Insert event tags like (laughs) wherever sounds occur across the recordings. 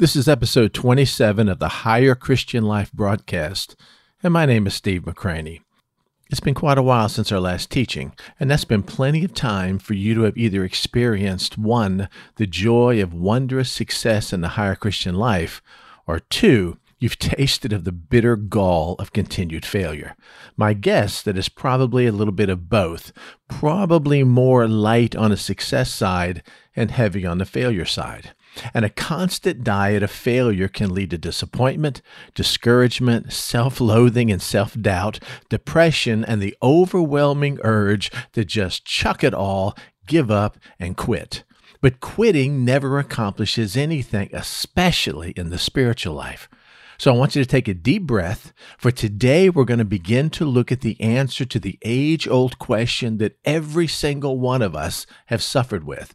This is episode 27 of the Higher Christian Life broadcast, and my name is Steve McCranie. It's been quite a while since our last teaching, and that's been plenty of time for you to have either experienced one, the joy of wondrous success in the higher Christian life, or two, you've (laughs) tasted of the bitter gall of continued failure. My guess that is probably a little bit of both, probably more light on the success side and heavy on the failure side. And a constant diet of failure can lead to disappointment, discouragement, self loathing, and self doubt, depression, and the overwhelming urge to just chuck it all, give up, and quit. But quitting never accomplishes anything, especially in the spiritual life. So I want you to take a deep breath, for today we're going to begin to look at the answer to the age old question that every single one of us have suffered with.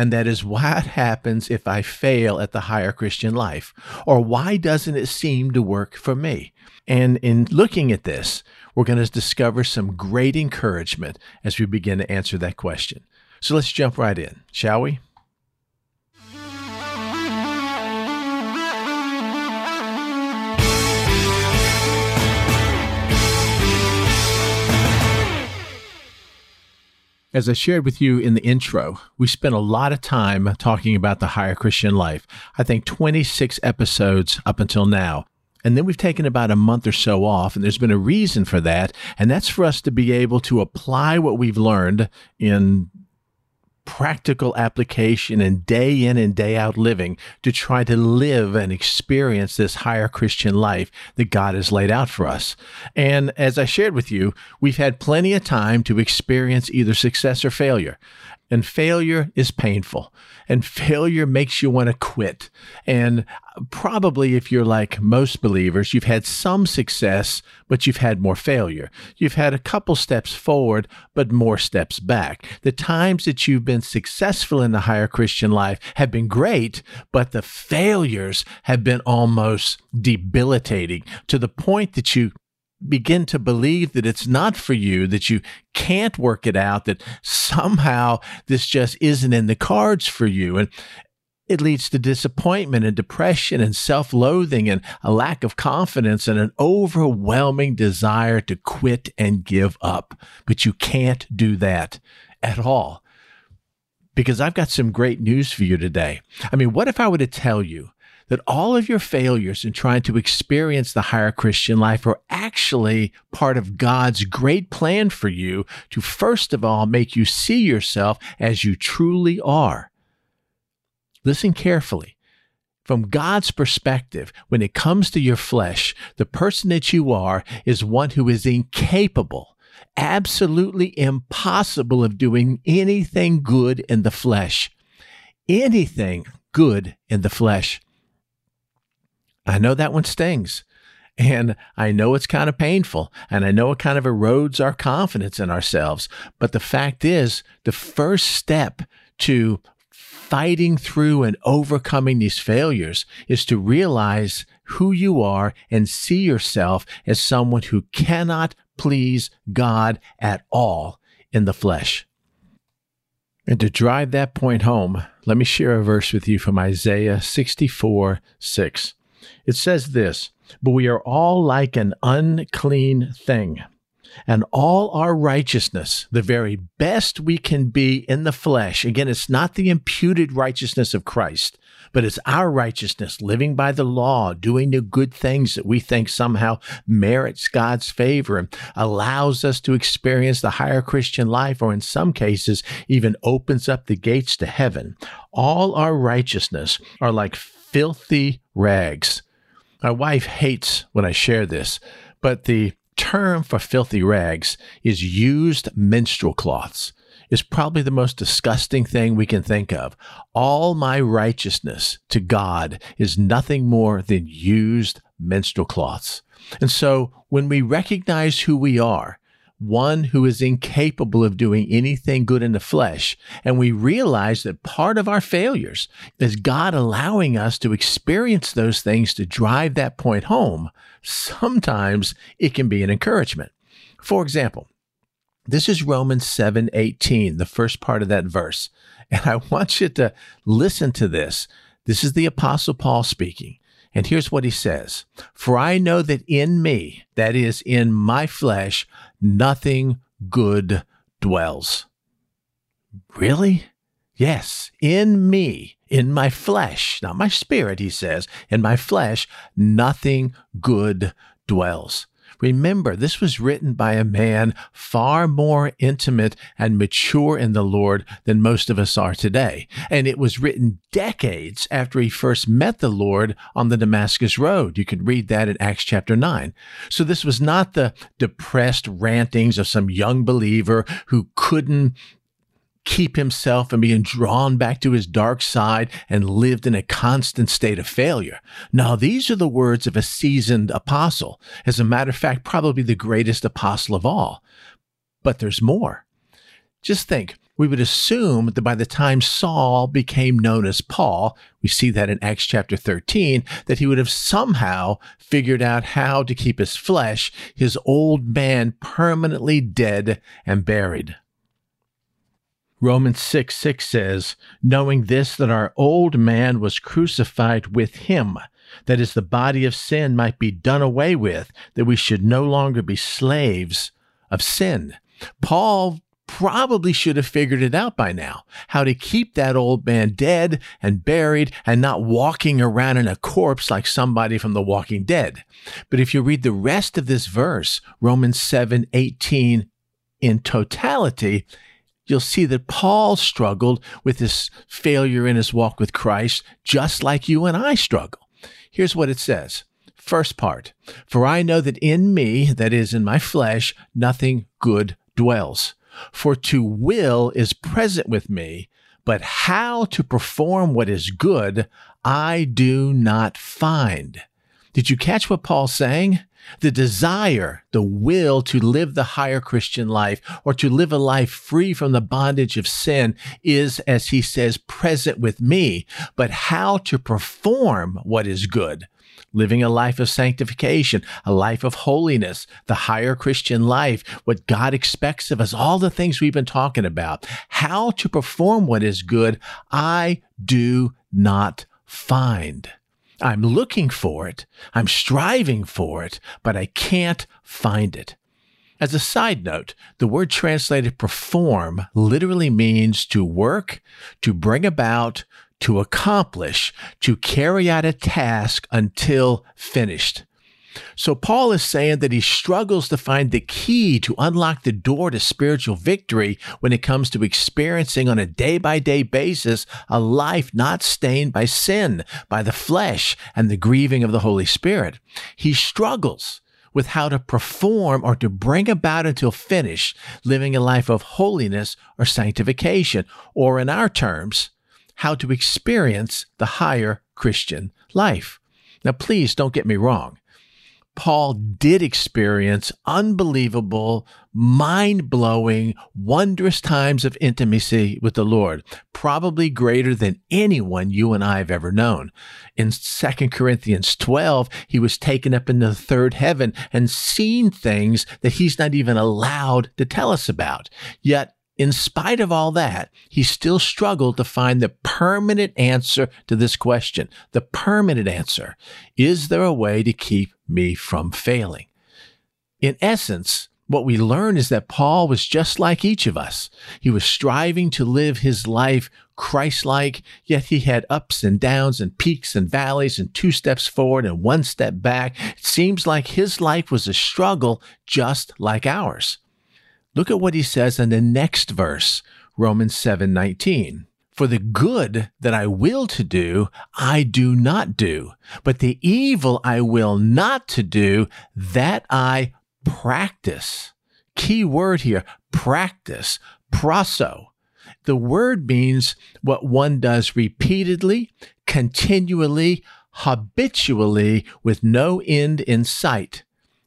And that is what happens if I fail at the higher Christian life? Or why doesn't it seem to work for me? And in looking at this, we're going to discover some great encouragement as we begin to answer that question. So let's jump right in, shall we? As I shared with you in the intro, we spent a lot of time talking about the higher Christian life. I think 26 episodes up until now. And then we've taken about a month or so off, and there's been a reason for that. And that's for us to be able to apply what we've learned in practical application and day in and day out living to try to live and experience this higher Christian life that God has laid out for us. And as I shared with you, we've had plenty of time to experience either success or failure. And failure is painful. And failure makes you want to quit. And probably, if you're like most believers, you've had some success, but you've had more failure. You've had a couple steps forward, but more steps back. The times that you've been successful in the higher Christian life have been great, but the failures have been almost debilitating to the point that you begin to believe that it's not for you, that you can't work it out, that somehow this just isn't in the cards for you. And it leads to disappointment and depression and self loathing and a lack of confidence and an overwhelming desire to quit and give up. But you can't do that at all. Because I've got some great news for you today. I mean, what if I were to tell you that all of your failures in trying to experience the higher Christian life are actually part of God's great plan for you to, first of all, make you see yourself as you truly are. Listen carefully. From God's perspective, when it comes to your flesh, the person that you are is one who is incapable, absolutely impossible of doing anything good in the flesh. Anything good in the flesh. I know that one stings. And I know it's kind of painful, and I know it kind of erodes our confidence in ourselves. But the fact is, the first step to fighting through and overcoming these failures is to realize who you are and see yourself as someone who cannot please God at all in the flesh. And to drive that point home, let me share a verse with you from Isaiah 64 6. It says this, but we are all like an unclean thing. And all our righteousness, the very best we can be in the flesh, again, it's not the imputed righteousness of Christ, but it's our righteousness, living by the law, doing the good things that we think somehow merits God's favor and allows us to experience the higher Christian life, or in some cases, even opens up the gates to heaven. All our righteousness are like filthy rags. My wife hates when I share this, but the term for filthy rags is used menstrual cloths. Is probably the most disgusting thing we can think of. All my righteousness to God is nothing more than used menstrual cloths. And so when we recognize who we are one who is incapable of doing anything good in the flesh. And we realize that part of our failures is God allowing us to experience those things to drive that point home. Sometimes it can be an encouragement. For example, this is Romans 7 18, the first part of that verse. And I want you to listen to this This is the Apostle Paul speaking. And here's what he says For I know that in me, that is, in my flesh, nothing good dwells. Really? Yes, in me, in my flesh, not my spirit, he says, in my flesh, nothing good dwells. Remember, this was written by a man far more intimate and mature in the Lord than most of us are today. And it was written decades after he first met the Lord on the Damascus Road. You can read that in Acts chapter 9. So this was not the depressed rantings of some young believer who couldn't keep himself from being drawn back to his dark side and lived in a constant state of failure. Now, these are the words of a seasoned apostle. As a matter of fact, probably the greatest apostle of all. But there's more. Just think, we would assume that by the time Saul became known as Paul, we see that in Acts chapter 13, that he would have somehow figured out how to keep his flesh, his old man, permanently dead and buried. Romans 6 6 says, Knowing this, that our old man was crucified with him, that is, the body of sin might be done away with, that we should no longer be slaves of sin. Paul probably should have figured it out by now how to keep that old man dead and buried and not walking around in a corpse like somebody from the walking dead. But if you read the rest of this verse, Romans 7 18, in totality, you'll see that Paul struggled with this failure in his walk with Christ, just like you and I struggle. Here's what it says. First part, for I know that in me, that is in my flesh, nothing good dwells. For to will is present with me, but how to perform what is good, I do not find. Did you catch what Paul's saying? The desire, the will to live the higher Christian life or to live a life free from the bondage of sin is, as he says, present with me. But how to perform what is good, living a life of sanctification, a life of holiness, the higher Christian life, what God expects of us, all the things we've been talking about, how to perform what is good, I do not find. I'm looking for it, I'm striving for it, but I can't find it. As a side note, the word translated perform literally means to work, to bring about, to accomplish, to carry out a task until finished. So Paul is saying that he struggles to find the key to unlock the door to spiritual victory when it comes to experiencing on a day by day basis a life not stained by sin, by the flesh, and the grieving of the Holy Spirit. He struggles with how to perform or to bring about until finish living a life of holiness or sanctification, or in our terms, how to experience the higher Christian life. Now, please don't get me wrong. Paul did experience unbelievable, mind blowing, wondrous times of intimacy with the Lord, probably greater than anyone you and I have ever known. In 2 Corinthians 12, he was taken up into the third heaven and seen things that he's not even allowed to tell us about. Yet, in spite of all that, he still struggled to find the permanent answer to this question. The permanent answer. Is there a way to keep me from failing. In essence, what we learn is that Paul was just like each of us. He was striving to live his life Christ like, yet he had ups and downs and peaks and valleys and two steps forward and one step back. It seems like his life was a struggle just like ours. Look at what he says in the next verse, Romans 7 19. For the good that I will to do, I do not do, but the evil I will not to do, that I practice. Key word here, practice, prasso. The word means what one does repeatedly, continually, habitually, with no end in sight.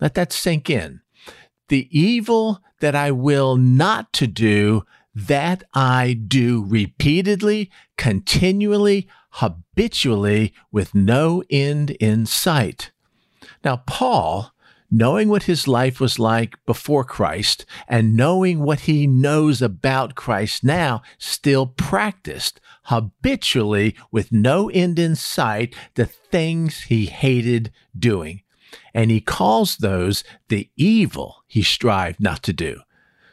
Let that sink in. The evil that I will not to do, that I do repeatedly, continually, habitually, with no end in sight. Now, Paul knowing what his life was like before Christ and knowing what he knows about Christ now, still practiced habitually with no end in sight the things he hated doing. And he calls those the evil he strived not to do.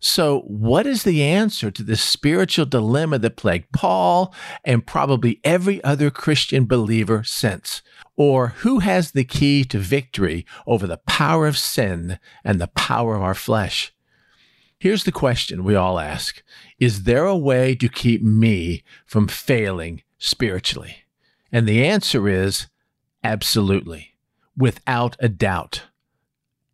So, what is the answer to this spiritual dilemma that plagued Paul and probably every other Christian believer since? Or who has the key to victory over the power of sin and the power of our flesh? Here's the question we all ask Is there a way to keep me from failing spiritually? And the answer is absolutely, without a doubt.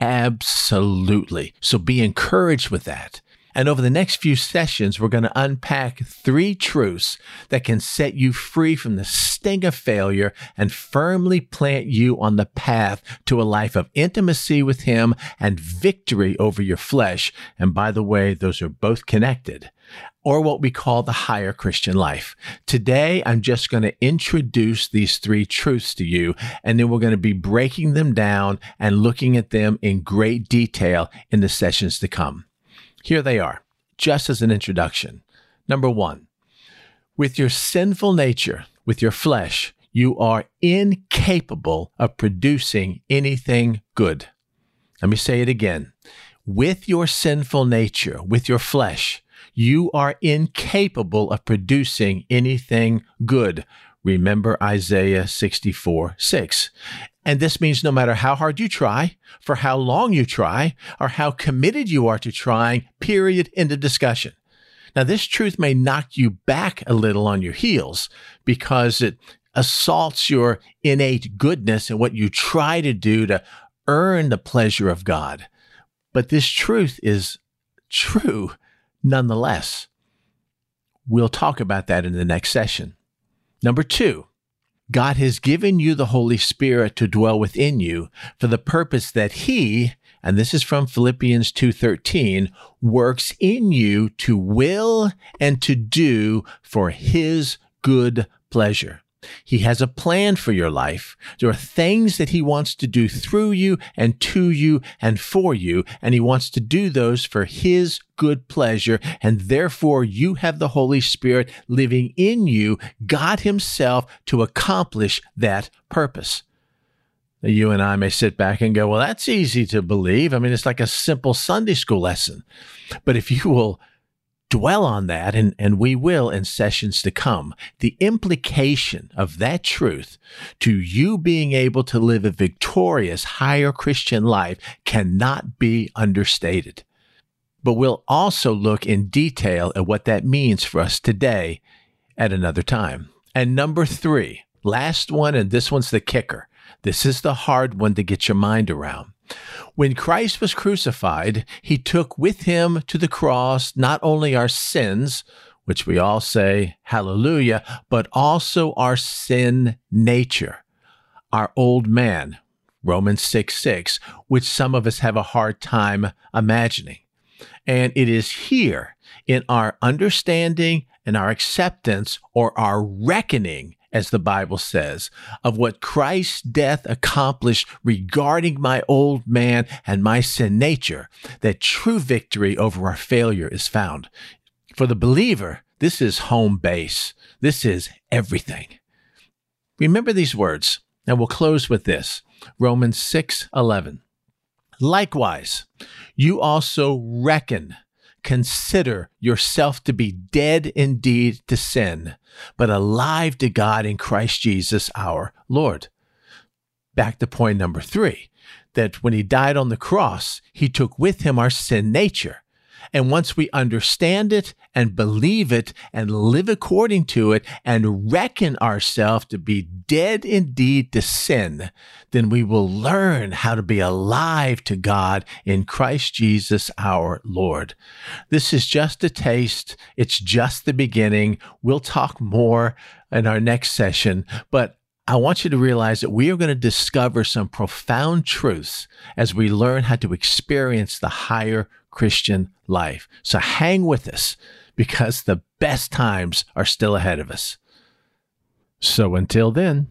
Absolutely. So be encouraged with that. And over the next few sessions, we're going to unpack three truths that can set you free from the sting of failure and firmly plant you on the path to a life of intimacy with Him and victory over your flesh. And by the way, those are both connected or what we call the higher Christian life. Today, I'm just going to introduce these three truths to you, and then we're going to be breaking them down and looking at them in great detail in the sessions to come. Here they are, just as an introduction. Number one, with your sinful nature, with your flesh, you are incapable of producing anything good. Let me say it again. With your sinful nature, with your flesh, you are incapable of producing anything good. Remember Isaiah 64 6. And this means no matter how hard you try, for how long you try, or how committed you are to trying, period, end of discussion. Now, this truth may knock you back a little on your heels because it assaults your innate goodness and what you try to do to earn the pleasure of God. But this truth is true nonetheless. We'll talk about that in the next session. Number two, God has given you the Holy Spirit to dwell within you for the purpose that he, and this is from Philippians 2:13, works in you to will and to do for his good pleasure. He has a plan for your life. There are things that he wants to do through you and to you and for you, and he wants to do those for his good pleasure. And therefore, you have the Holy Spirit living in you, God himself, to accomplish that purpose. You and I may sit back and go, well, that's easy to believe. I mean, it's like a simple Sunday school lesson. But if you will dwell on that, and, and we will in sessions to come. The implication of that truth to you being able to live a victorious, higher Christian life cannot be understated. But we'll also look in detail at what that means for us today at another time. And number three, last one, and this one's the kicker. This is the hard one to get your mind around. When Christ was crucified, he took with him to the cross not only our sins, which we all say hallelujah, but also our sin nature, our old man, Romans 6 6, which some of us have a hard time imagining. And it is here in our understanding and our acceptance or our reckoning as the Bible says, of what Christ's death accomplished regarding my old man and my sin nature, that true victory over our failure is found. For the believer, this is home base. This is everything. Remember these words, and we'll close with this. Romans 6 11. Likewise, you also reckon Consider yourself to be dead indeed to sin, but alive to God in Christ Jesus our Lord. Back to point number three that when he died on the cross, he took with him our sin nature. And once we understand it and believe it and live according to it and reckon ourselves to be dead indeed to sin, then we will learn how to be alive to God in Christ Jesus our Lord. This is just a taste. It's just the beginning. We'll talk more in our next session, but I want you to realize that we are going to discover some profound truths as we learn how to experience the higher Christian life. So hang with us because the best times are still ahead of us. So until then,